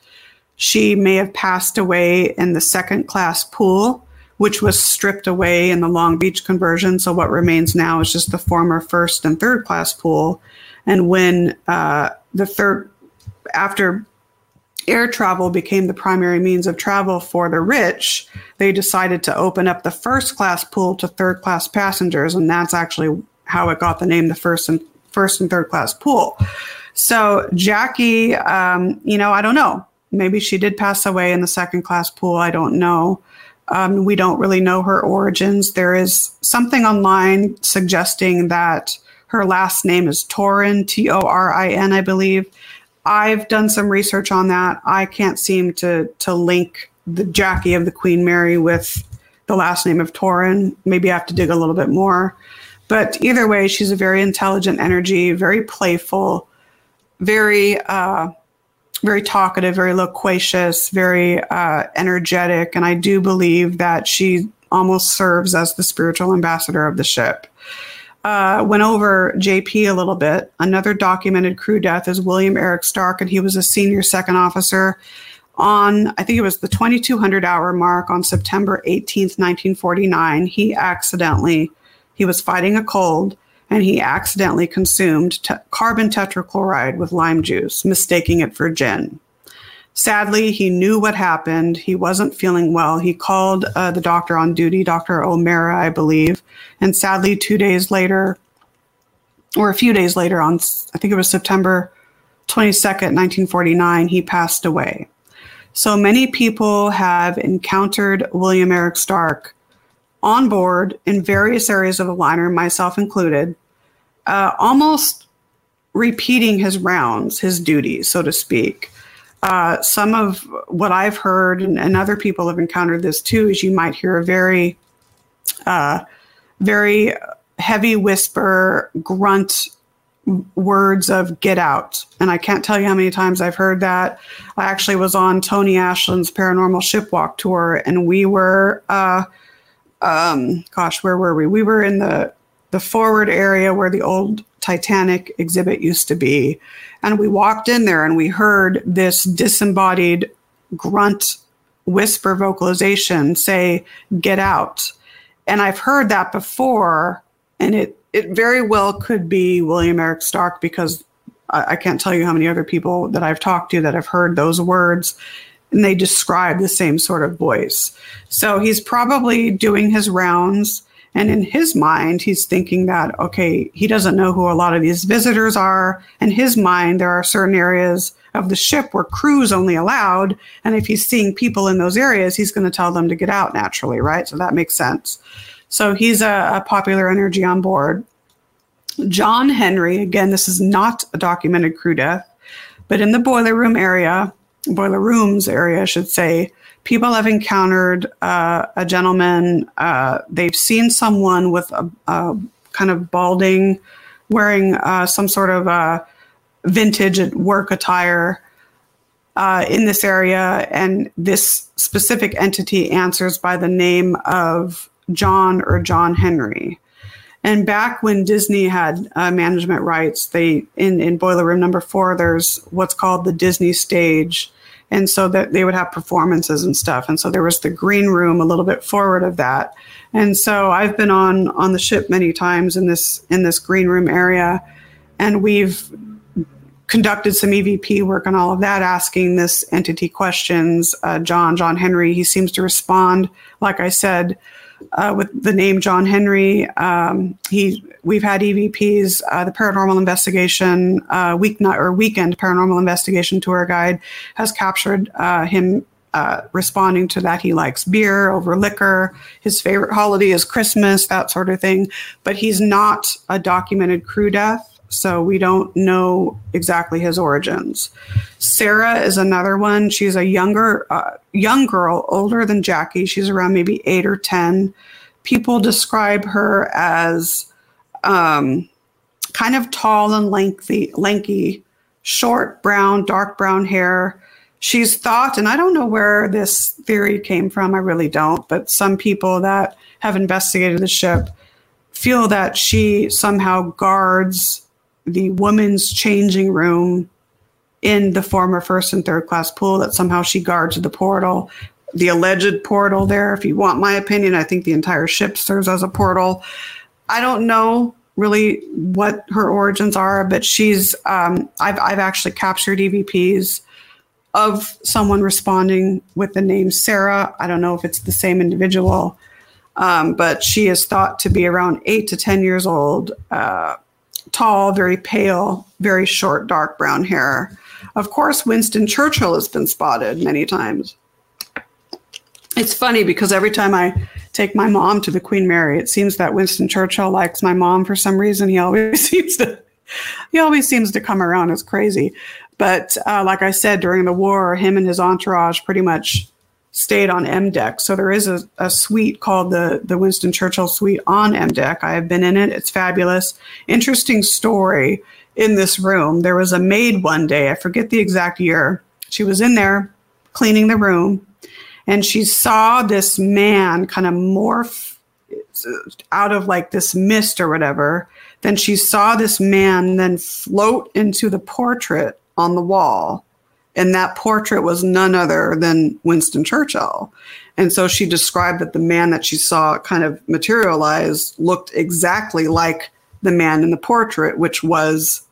she may have passed away in the second class pool, which was stripped away in the Long Beach conversion. So what remains now is just the former first and third class pool. And when uh, the third, after air travel became the primary means of travel for the rich, they decided to open up the first class pool to third class passengers, and that's actually how it got the name the first and first and third class pool. So Jackie, um, you know, I don't know maybe she did pass away in the second class pool. I don't know. Um, we don't really know her origins. There is something online suggesting that her last name is Torin, T O R I N, I believe. I've done some research on that. I can't seem to to link the Jackie of the Queen Mary with the last name of Torin. Maybe I have to dig a little bit more. But either way, she's a very intelligent energy, very playful, very uh, very talkative, very loquacious, very uh, energetic. And I do believe that she almost serves as the spiritual ambassador of the ship. Uh, went over JP a little bit. Another documented crew death is William Eric Stark, and he was a senior second officer on, I think it was the 2200 hour mark on September 18th, 1949, he accidentally, he was fighting a cold and he accidentally consumed carbon tetrachloride with lime juice, mistaking it for gin. Sadly, he knew what happened. He wasn't feeling well. He called uh, the doctor on duty, Dr. O'Mara, I believe. And sadly, two days later, or a few days later, on I think it was September 22nd, 1949, he passed away. So many people have encountered William Eric Stark on board in various areas of the liner, myself included, uh, almost repeating his rounds, his duties, so to speak. Uh, some of what I've heard, and, and, other people have encountered this too, is you might hear a very, uh, very heavy whisper, grunt words of get out. And I can't tell you how many times I've heard that. I actually was on Tony Ashland's paranormal shipwalk tour, and we were, uh, um, gosh, where were we? We were in the the forward area where the old Titanic exhibit used to be, and we walked in there and we heard this disembodied grunt whisper vocalization say "Get out," and I've heard that before, and it it very well could be William Eric Stark because I, I can't tell you how many other people that I've talked to that have heard those words and they describe the same sort of voice. So he's probably doing his rounds. And in his mind, he's thinking that, okay, he doesn't know who a lot of these visitors are. In his mind, there are certain areas of the ship where crew's only allowed. And if he's seeing people in those areas, he's going to tell them to get out naturally, right? So that makes sense. So he's a, a popular energy on board. John Henry, again, this is not a documented crew death, but in the boiler room area, boiler rooms area, I should say, people have encountered uh, a gentleman. Uh, they've seen someone with a, a kind of balding, wearing uh, some sort of uh, vintage work attire uh, in this area, and this specific entity answers by the name of John or John Henry. And back when Disney had uh, management rights, they in in Boiler Room Number Four, there's what's called the Disney Stage, and so that they would have performances and stuff. And so there was the green room a little bit forward of that. And so I've been on on the ship many times in this in this green room area, and we've conducted some EVP work on all of that, asking this entity questions. Uh, John John Henry, he seems to respond. Like I said, uh, with the name John Henry. Um, he we've had EVPs, uh, the Paranormal Investigation uh, week or weekend Paranormal Investigation tour guide has captured uh, him. Uh, responding to that, he likes beer over liquor. His favorite holiday is Christmas, that sort of thing. But he's not a documented crew death so we don't know exactly his origins. Sarah is another one. She's a younger uh, young girl, older than Jackie. She's around maybe eight or ten. People describe her as um, kind of tall and lengthy, lanky, short brown, dark brown hair. She's thought, and I don't know where this theory came from. I really don't, but some people that have investigated the ship feel that she somehow guards the women's changing room in the former first and third class pool that somehow she guards the portal the alleged portal there if you want my opinion i think the entire ship serves as a portal i don't know really what her origins are but she's um, I've, I've actually captured evps of someone responding with the name sarah i don't know if it's the same individual um, but she is thought to be around eight to ten years old uh, tall, very pale, very short, dark brown hair. Of course, Winston Churchill has been spotted many times. It's funny because every time I take my mom to the Queen Mary, it seems that Winston Churchill likes my mom for some reason. He always seems to he always seems to come around. It's crazy. But uh, like I said, during the war, him and his entourage pretty much stayed on M deck. So there is a, a suite called the, the Winston Churchill Suite on M deck. I have been in it. It's fabulous. Interesting story in this room. There was a maid one day, I forget the exact year. She was in there cleaning the room and she saw this man kind of morph out of like this mist or whatever. Then she saw this man then float into the portrait on the wall and that portrait was none other than Winston Churchill. And so she described that the man that she saw kind of materialize looked exactly like the man in the portrait, which was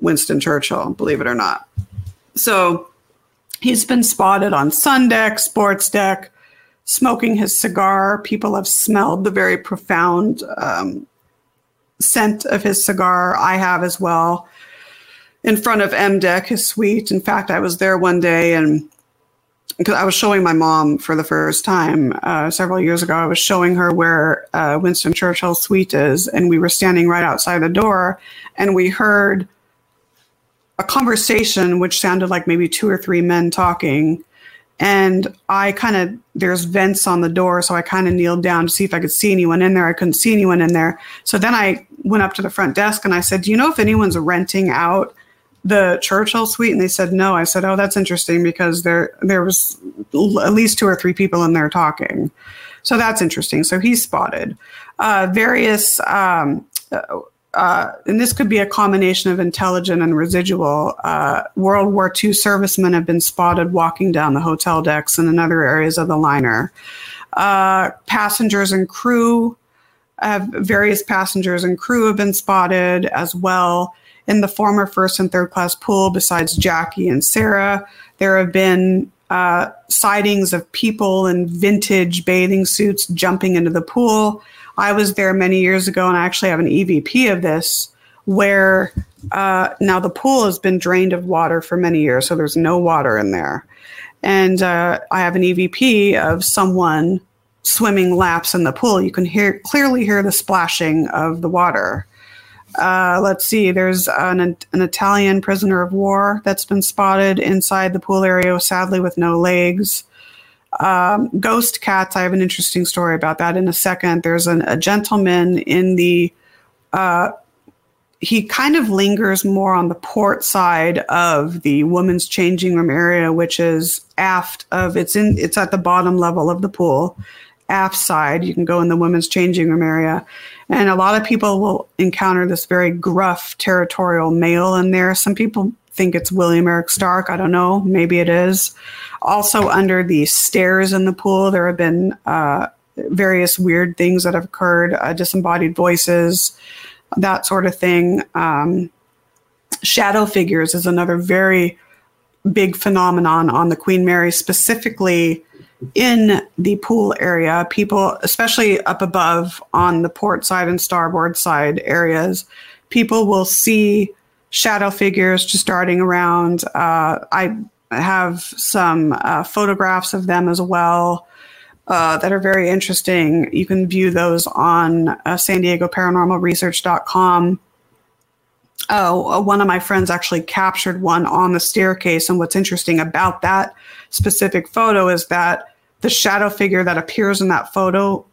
Winston Churchill, believe it or not. So he's been spotted on sun deck, sports deck, smoking his cigar. People have smelled the very profound um, scent of his cigar. I have as well. In front of M Deck, his suite. In fact, I was there one day and because I was showing my mom for the first time uh, several years ago, I was showing her where uh, Winston Churchill's suite is, and we were standing right outside the door, and we heard a conversation which sounded like maybe two or three men talking. And I kind of, there's vents on the door. So I kind of kneeled down to see if I could see anyone in there. I couldn't see anyone in there. So then I went up to the front desk and I said, Do you know if anyone's renting out the Churchill suite? And they said no. I said, Oh, that's interesting because there there was at least two or three people in there talking. So that's interesting. So he's spotted. Uh, various um, uh, and this could be a combination of intelligent and residual. Uh, World War II servicemen have been spotted walking down the hotel decks and in other areas of the liner. Uh, passengers and crew have various passengers and crew have been spotted as well in the former first and third class pool. Besides Jackie and Sarah, there have been uh, sightings of people in vintage bathing suits jumping into the pool. I was there many years ago, and I actually have an EVP of this where uh, now the pool has been drained of water for many years, so there's no water in there. And uh, I have an EVP of someone swimming laps in the pool. You can hear clearly hear the splashing of the water. Uh, let's see, there's an, an Italian prisoner of war that's been spotted inside the pool area, sadly with no legs. Um, ghost cats, I have an interesting story about that in a second. There's an, a gentleman in the, uh, he kind of lingers more on the port side of the women's changing room area, which is aft of it's in it's at the bottom level of the pool, aft side. You can go in the women's changing room area, and a lot of people will encounter this very gruff territorial male in there. Some people think it's William Eric Stark. I don't know. Maybe it is. Also, under the stairs in the pool, there have been uh, various weird things that have occurred, uh, disembodied voices, that sort of thing. Um, shadow figures is another very big phenomenon on the Queen Mary, specifically in the pool area. People, especially up above on the port side and starboard side areas, people will see shadow figures just darting around. Uh, I have some uh, photographs of them as well uh, that are very interesting. You can view those on uh, San Diego Paranormal Research.com. Oh, uh, one of my friends actually captured one on the staircase. And what's interesting about that specific photo is that the shadow figure that appears in that photo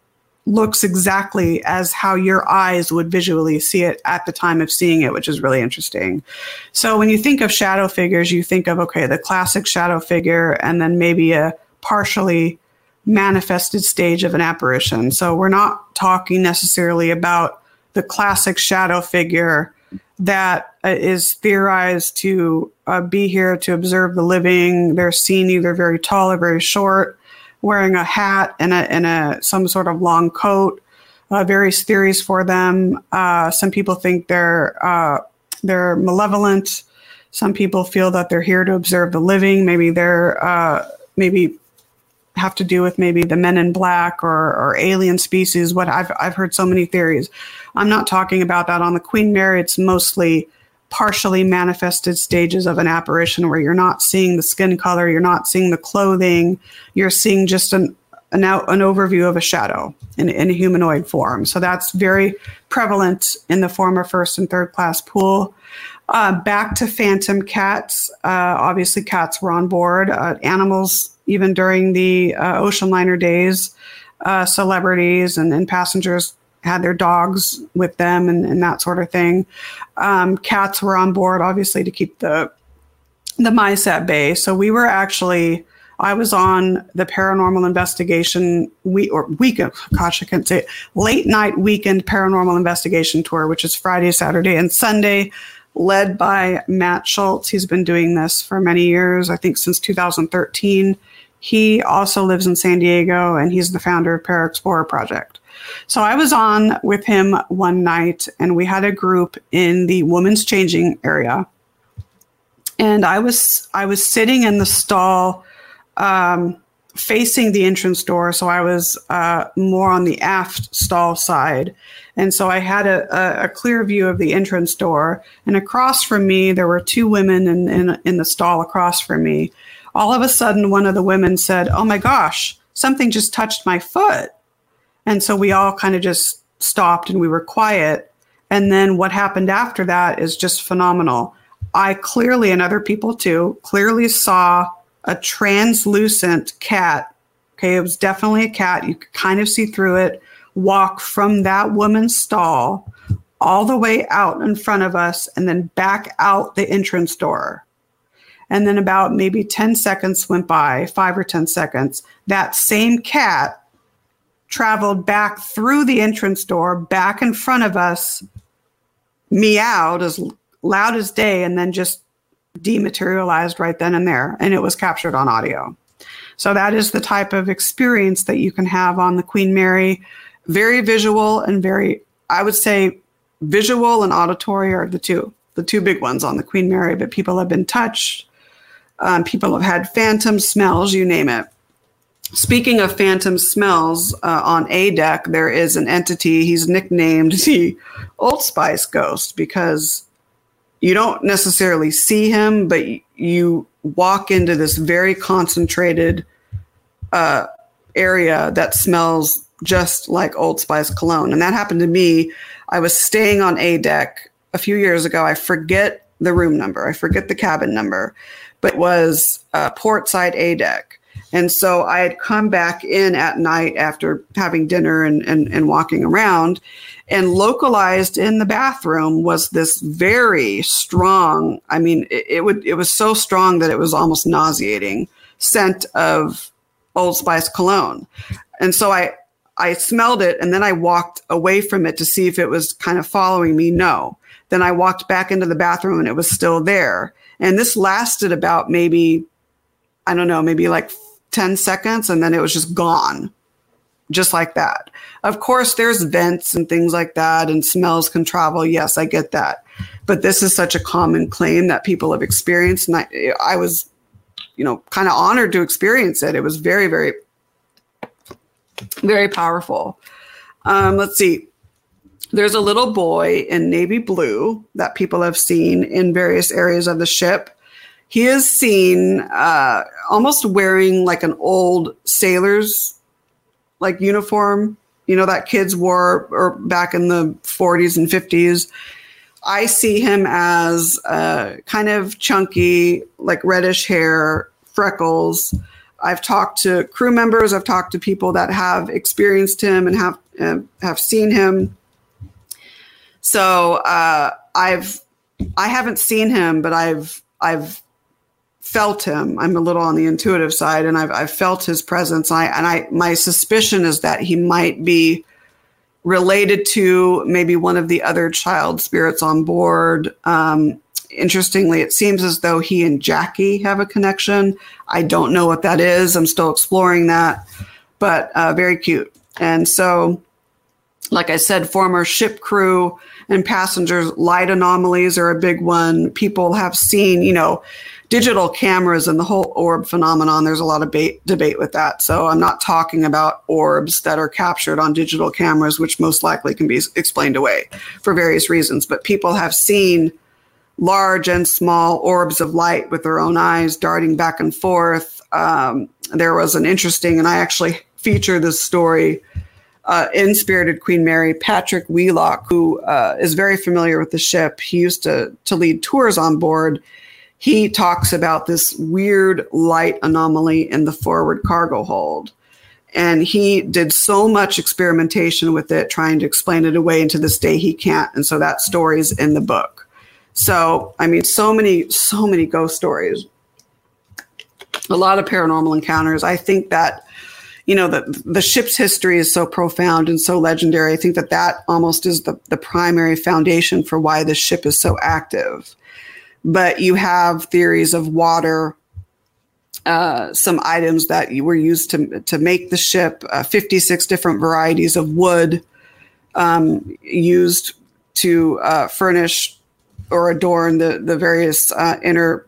looks exactly as how your eyes would visually see it at the time of seeing it, which is really interesting. So when you think of shadow figures, you think of, okay, the classic shadow figure and then maybe a partially manifested stage of an apparition. So we're not talking necessarily about the classic shadow figure that uh, theorized to uh, be here to observe the living. They're seen either very tall or very short wearing a hat and a, and a some sort of long coat. Uh, various theories for them. Uh, some people think they're uh, they're malevolent. Some people feel that they're here to observe the living. Maybe they're uh, maybe have to do with maybe the men in black or, or alien species. What I've I've heard so many theories. I'm not talking about that on the Queen Mary. It's mostly partially manifested stages of an apparition where you're not seeing the skin color, you're not seeing the clothing, you're seeing just an an, out, an overview of a shadow in, in a humanoid form. So that's very prevalent in the former first and third class pool. Uh, back to phantom cats. Uh, obviously, cats were on board. Uh, animals, even during the uh, ocean liner days, uh, celebrities and, and passengers had their dogs with them and, and that sort of thing. Um, cats were on board, obviously, to keep the the mice at bay. So we were actually, I was on the paranormal investigation week or weekend. Gosh, I can't say it, late night weekend paranormal investigation tour, which is Friday, Saturday, and Sunday. led by Matt Schultz. He's been doing this for many years, I think since 2013. He also lives in San Diego and he's the founder of Paraexplorer Project. So I was on with him one night and we had a group in the women's changing area. And I was I was sitting in the stall um, facing the entrance door. So I was uh, more on the aft stall side. And so I had a, a, clear view of the entrance door. And across from me, there were two women in, in, in the stall across from me. All of a sudden, one of the women said, Oh my gosh, something just touched my foot. And so we all kind of just stopped and we were quiet. And then what happened after that is just phenomenal. I clearly, and other people too, clearly saw a translucent cat. Okay, it was definitely a cat. You could kind of see through it. Walk from that woman's stall all the way out in front of us and then back out the entrance door. And then about maybe 10 seconds went by, five or 10 seconds. That same cat traveled back through the entrance door, back in front of us, meowed as loud as day, and then just dematerialized right then and there, and it was captured on audio. So that is the type of experience that you can have on the Queen Mary. Very visual and very, I would say, visual and auditory are the two, the two big ones on the Queen Mary. But people have been touched, um, people have had phantom smells, you name it. Speaking of phantom smells, uh, on A deck there is an entity. He's nicknamed the Old Spice Ghost because you don't necessarily see him, but you walk into this very concentrated uh, area that smells just like Old Spice cologne. And that happened to me. I was staying on A deck a few years ago. I forget the room number, I forget the cabin number, but it was uh, portside A deck. And so I had come back in at night after having dinner and, and, and walking around. And localized in the bathroom was this very strong, I mean, it, it would it was so strong that it was almost nauseating scent of Old Spice cologne. And so I I smelled it and then I walked away from it to see if it was kind of following me. No. Then I walked back into the bathroom and it was still there. And this lasted about maybe, I don't know, maybe like 10 seconds and then it was just gone just like that. Of course, there's vents and things like that, and smells can travel. Yes, I get that. But this is such a common claim that people have experienced. And I, I was, you know, kind of honored to experience it. It was very, very, very powerful. Um, let's see. There's a little boy in navy blue that people have seen in various areas of the ship. He is seen uh, almost wearing like an old sailor's like uniform, you know, that kids wore or back in the 40s and 50s. I see him as uh, kind of chunky, like reddish hair, freckles. I've talked to crew members. I've talked to people that have experienced him and have uh, have seen him. So uh, I've I haven't seen him, but I've I've felt him. I'm a little on the intuitive side, and I've, I've felt his presence. I and I my suspicion is that he might be related to maybe one of the other child spirits on board. Um, interestingly, it seems as though he and Jackie have a connection. I don't know what that is. I'm still exploring that, but uh, very cute. And so, like I said, former ship crew and passengers light anomalies are a big one. People have seen, you know digital cameras and the whole orb phenomenon, there's a lot of ba- debate with that. So I'm not talking about orbs that are captured on digital cameras, which most likely can be explained away for various reasons. But people have seen large and small orbs of light with their own eyes darting back and forth. Um, there was an interesting, and I actually feature this story. Uh, in Spirited Queen Mary, Patrick Wheelock, who uh, is very familiar with the ship, he used to to lead tours on board, he talks about this weird light anomaly in the forward cargo hold. And he did so much experimentation with it, trying to explain it away. And to this day, he can't. And so that story is in the book. So, I mean, so many, so many ghost stories, a lot of paranormal encounters. I think that you know, the, the ship's history is so profound and so legendary. I think that that almost is the, the primary foundation for why the ship is so active. But you have theories of water, uh, some items that were used to, to make the ship, uh, 56 different varieties of wood um, used to uh, furnish or adorn the, the various uh, inner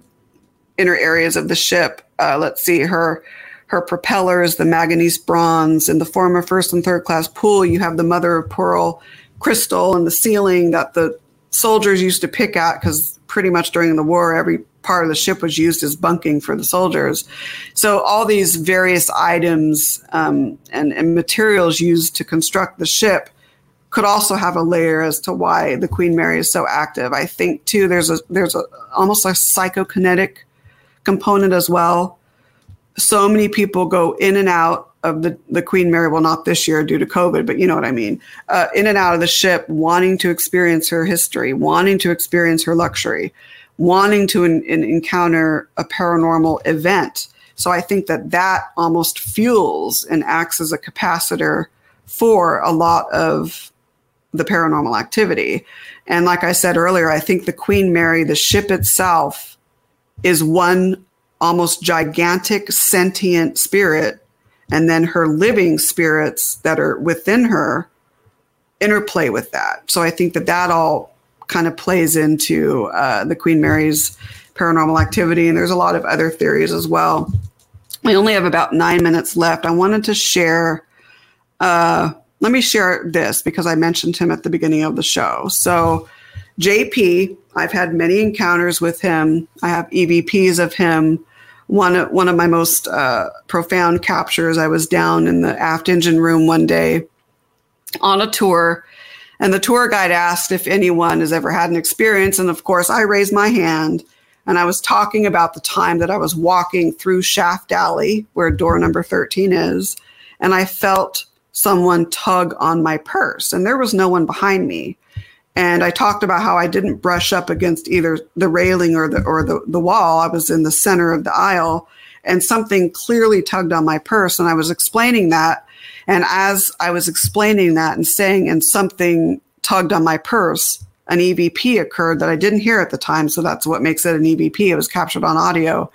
inner areas of the ship. Uh, let's see her her propellers, the manganese bronze. In the former first and third class pool, you have the mother of pearl crystal in the ceiling that the soldiers used to pick at because pretty much during the war, every part of the ship was used as bunking for the soldiers. So all these various items um, and, and materials used to construct the ship could also have a layer as to why the Queen Mary is so active. I think too there's a there's a almost a psychokinetic component as well so many people go in and out of the, the Queen Mary, well, not this year due to COVID, but you know what I mean, uh, in and out of the ship, wanting to experience her history, wanting to experience her luxury, wanting to in, in encounter a paranormal event. So I think that that almost fuels and acts as a capacitor for a lot of the paranormal activity. And like I said earlier, I think the Queen Mary, the ship itself, is one almost gigantic sentient spirit and then her living spirits that are within her interplay with that. So i think that that all kind of plays into uh, the queen mary's paranormal activity and there's a lot of other theories as well. We only have about nine minutes left. I wanted to share uh, let me share this because i mentioned him at the beginning of the show. So jp i've had many encounters with him. I have evps of him one of, one of my most uh, profound captures. I was down in the aft engine room one day on a tour, and the tour guide asked if anyone has ever had an experience. And of course, I raised my hand and I was talking about the time that I was walking through Shaft Alley, where door number 13 is, and I felt someone tug on my purse, and there was no one behind me. And I talked about how I didn't brush up against either the railing or the or the, the wall. I was in the center of the aisle and something clearly tugged on my purse. And I was explaining that. And as I was explaining that and saying, and something tugged on my purse, an EVP occurred that I didn't hear at the time. So that's what makes it an EVP. It was captured on audio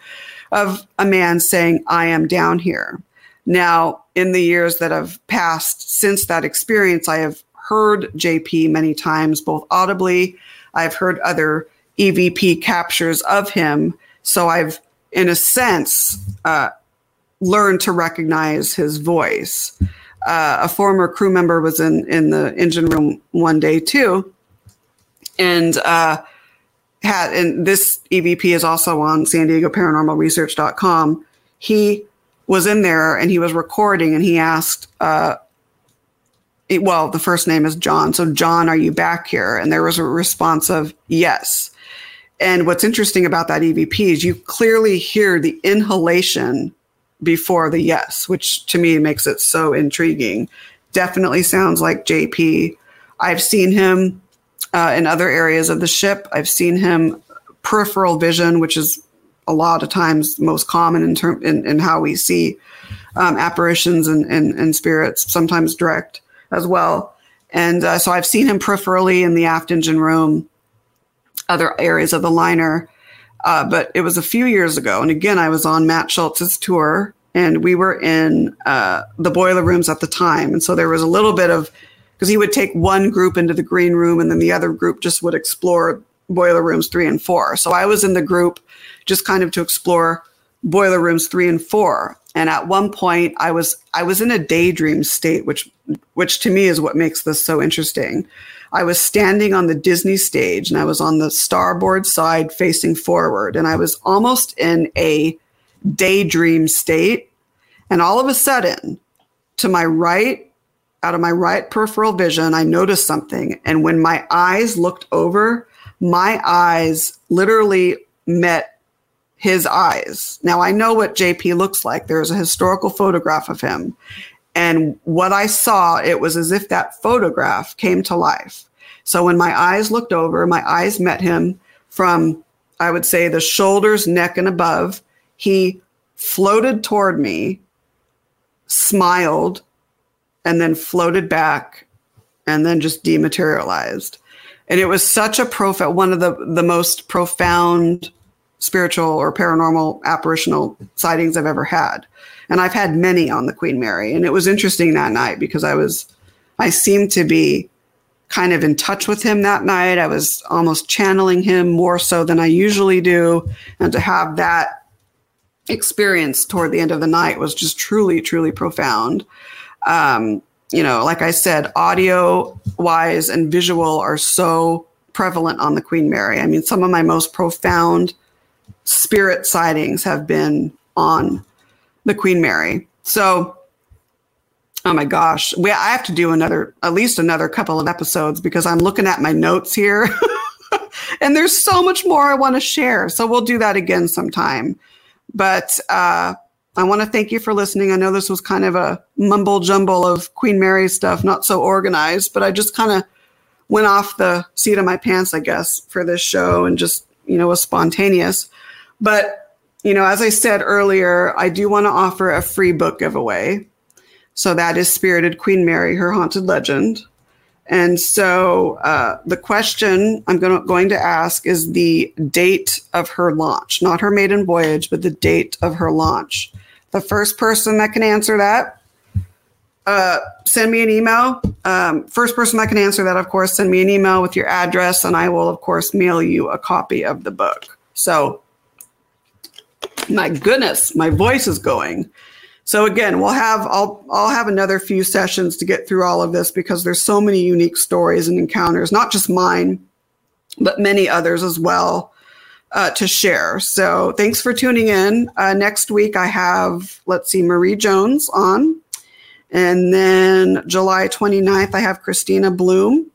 of a man saying, I am down here. Now, in the years that have passed since that experience, I have heard JP many times, both audibly. I've heard other EVP captures of him. So I've, in a sense, uh, learned to recognize his voice. Uh, a former crew member was in, in the engine room one day too. And, uh, had, and this EVP is also on San Diego Paranormal Research.com. He was in there and he was recording and he asked, uh, well, the first name is John. So, John, are you back here? And there was a response of yes. And what's interesting about that EVP is you clearly hear the inhalation before the yes, which to me makes it so intriguing. Definitely sounds like JP. I've seen him uh, in other areas of the ship. I've seen him peripheral vision, which is a lot of times most common in term in, in how we see um, apparitions and, and, and spirits, sometimes direct as well. And uh, so I've seen him peripherally in the aft engine room, other areas of the liner. Uh, but it was a few years ago. And again, I was on Matt Schultz's tour and we were in uh, the boiler rooms at the time. And so there was a little bit of, because he would take one group into the green room and then the other group just would explore boiler rooms three and four. So I was in the group just kind of to explore boiler rooms three and four. And at one point I was I was in a daydream state, which which to me is what makes this so interesting. I was standing on the Disney stage and I was on the starboard side facing forward and I was almost in a daydream state. And all of a sudden, to my right, out of my right peripheral vision, I noticed something. And when my eyes looked over, my eyes literally met his eyes. Now I know what JP looks like. There's a historical photograph of him. And what I saw, it was as if that photograph came to life. So when my eyes looked over, my eyes met him from, I would say, the shoulders, neck, and above. He floated toward me smiled, and then floated back, and then just dematerialized. And it was such a profound, one of the, the most profound spiritual or paranormal apparitional sightings I've ever had. And I've had many on the Queen Mary. And it was interesting that night because I was, I seemed to be kind of in touch with him that night. I was almost channeling him more so than I usually do. And to have that experience toward the end of the night was just truly, truly profound. Um, you know, like I said, audio wise and visual are so prevalent on the Queen Mary. I mean, some of my most profound spirit sightings have been on the Queen Mary. So, oh my gosh, we I have to do another at least another couple of episodes because I'm looking at my notes here. and there's so much more I want to share. So we'll do that again sometime. But uh, I want to thank you for listening. I know this was kind of a mumble jumble of Queen Mary stuff, not so organized, but I just kind of went off the seat of my pants, I guess, for this show and just, you know, was spontaneous. But, you know, as I said earlier, I do want to offer a free book giveaway. So that is Spirited Queen Mary, Her Haunted Legend. And so uh, the question I'm going to, going to ask is the date of her launch, not her maiden voyage, but the date of her launch. The first person that can answer that, uh, send me an email. Um, first person that can answer that, of course, send me an email with your address, and I will, of course, mail you a copy of the book. So my goodness, my voice is going. So again, we'll have I'll I'll have another few sessions to get through all of this because there's so many unique stories and encounters, not just mine, but many others as well uh, to share. So thanks for tuning in. Uh, next week I have let's see Marie Jones on, and then July 29th I have Christina Bloom.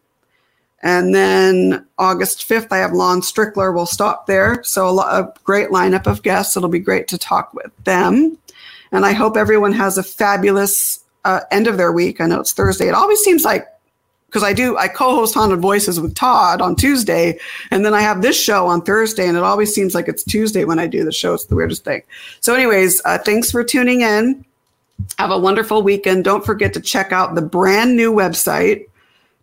And then August 5th, I have Lon Strickler. We'll stop there. So a, lot, a great lineup of guests. It'll be great to talk with them. And I hope everyone has a fabulous uh, end of their week. I know it's Thursday. It always seems like because I do I co-host Haunted Voices with Todd on Tuesday, and then I have this show on Thursday, and it always seems like it's Tuesday when I do the show. It's the weirdest thing. So, anyways, uh, thanks for tuning in. Have a wonderful weekend. Don't forget to check out the brand new website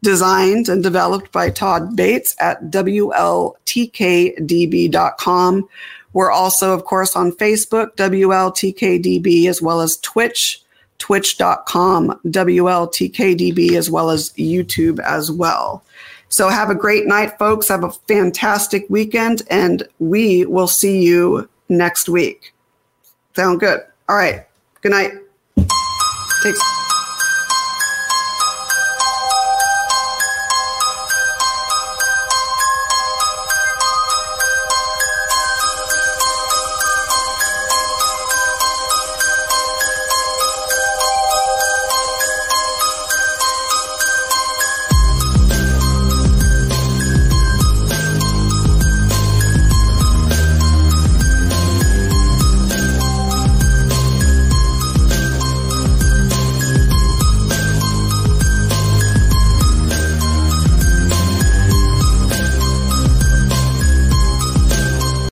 designed and developed by Todd Bates at WLTKDB.com. We're also, of course, on Facebook, WLTKDB, as well as Twitch, twitch.com, WLTKDB, as well as YouTube as well. So have a great night, folks. Have a fantastic weekend, and we will see you next week. Sound good? All right. Good night. Thanks.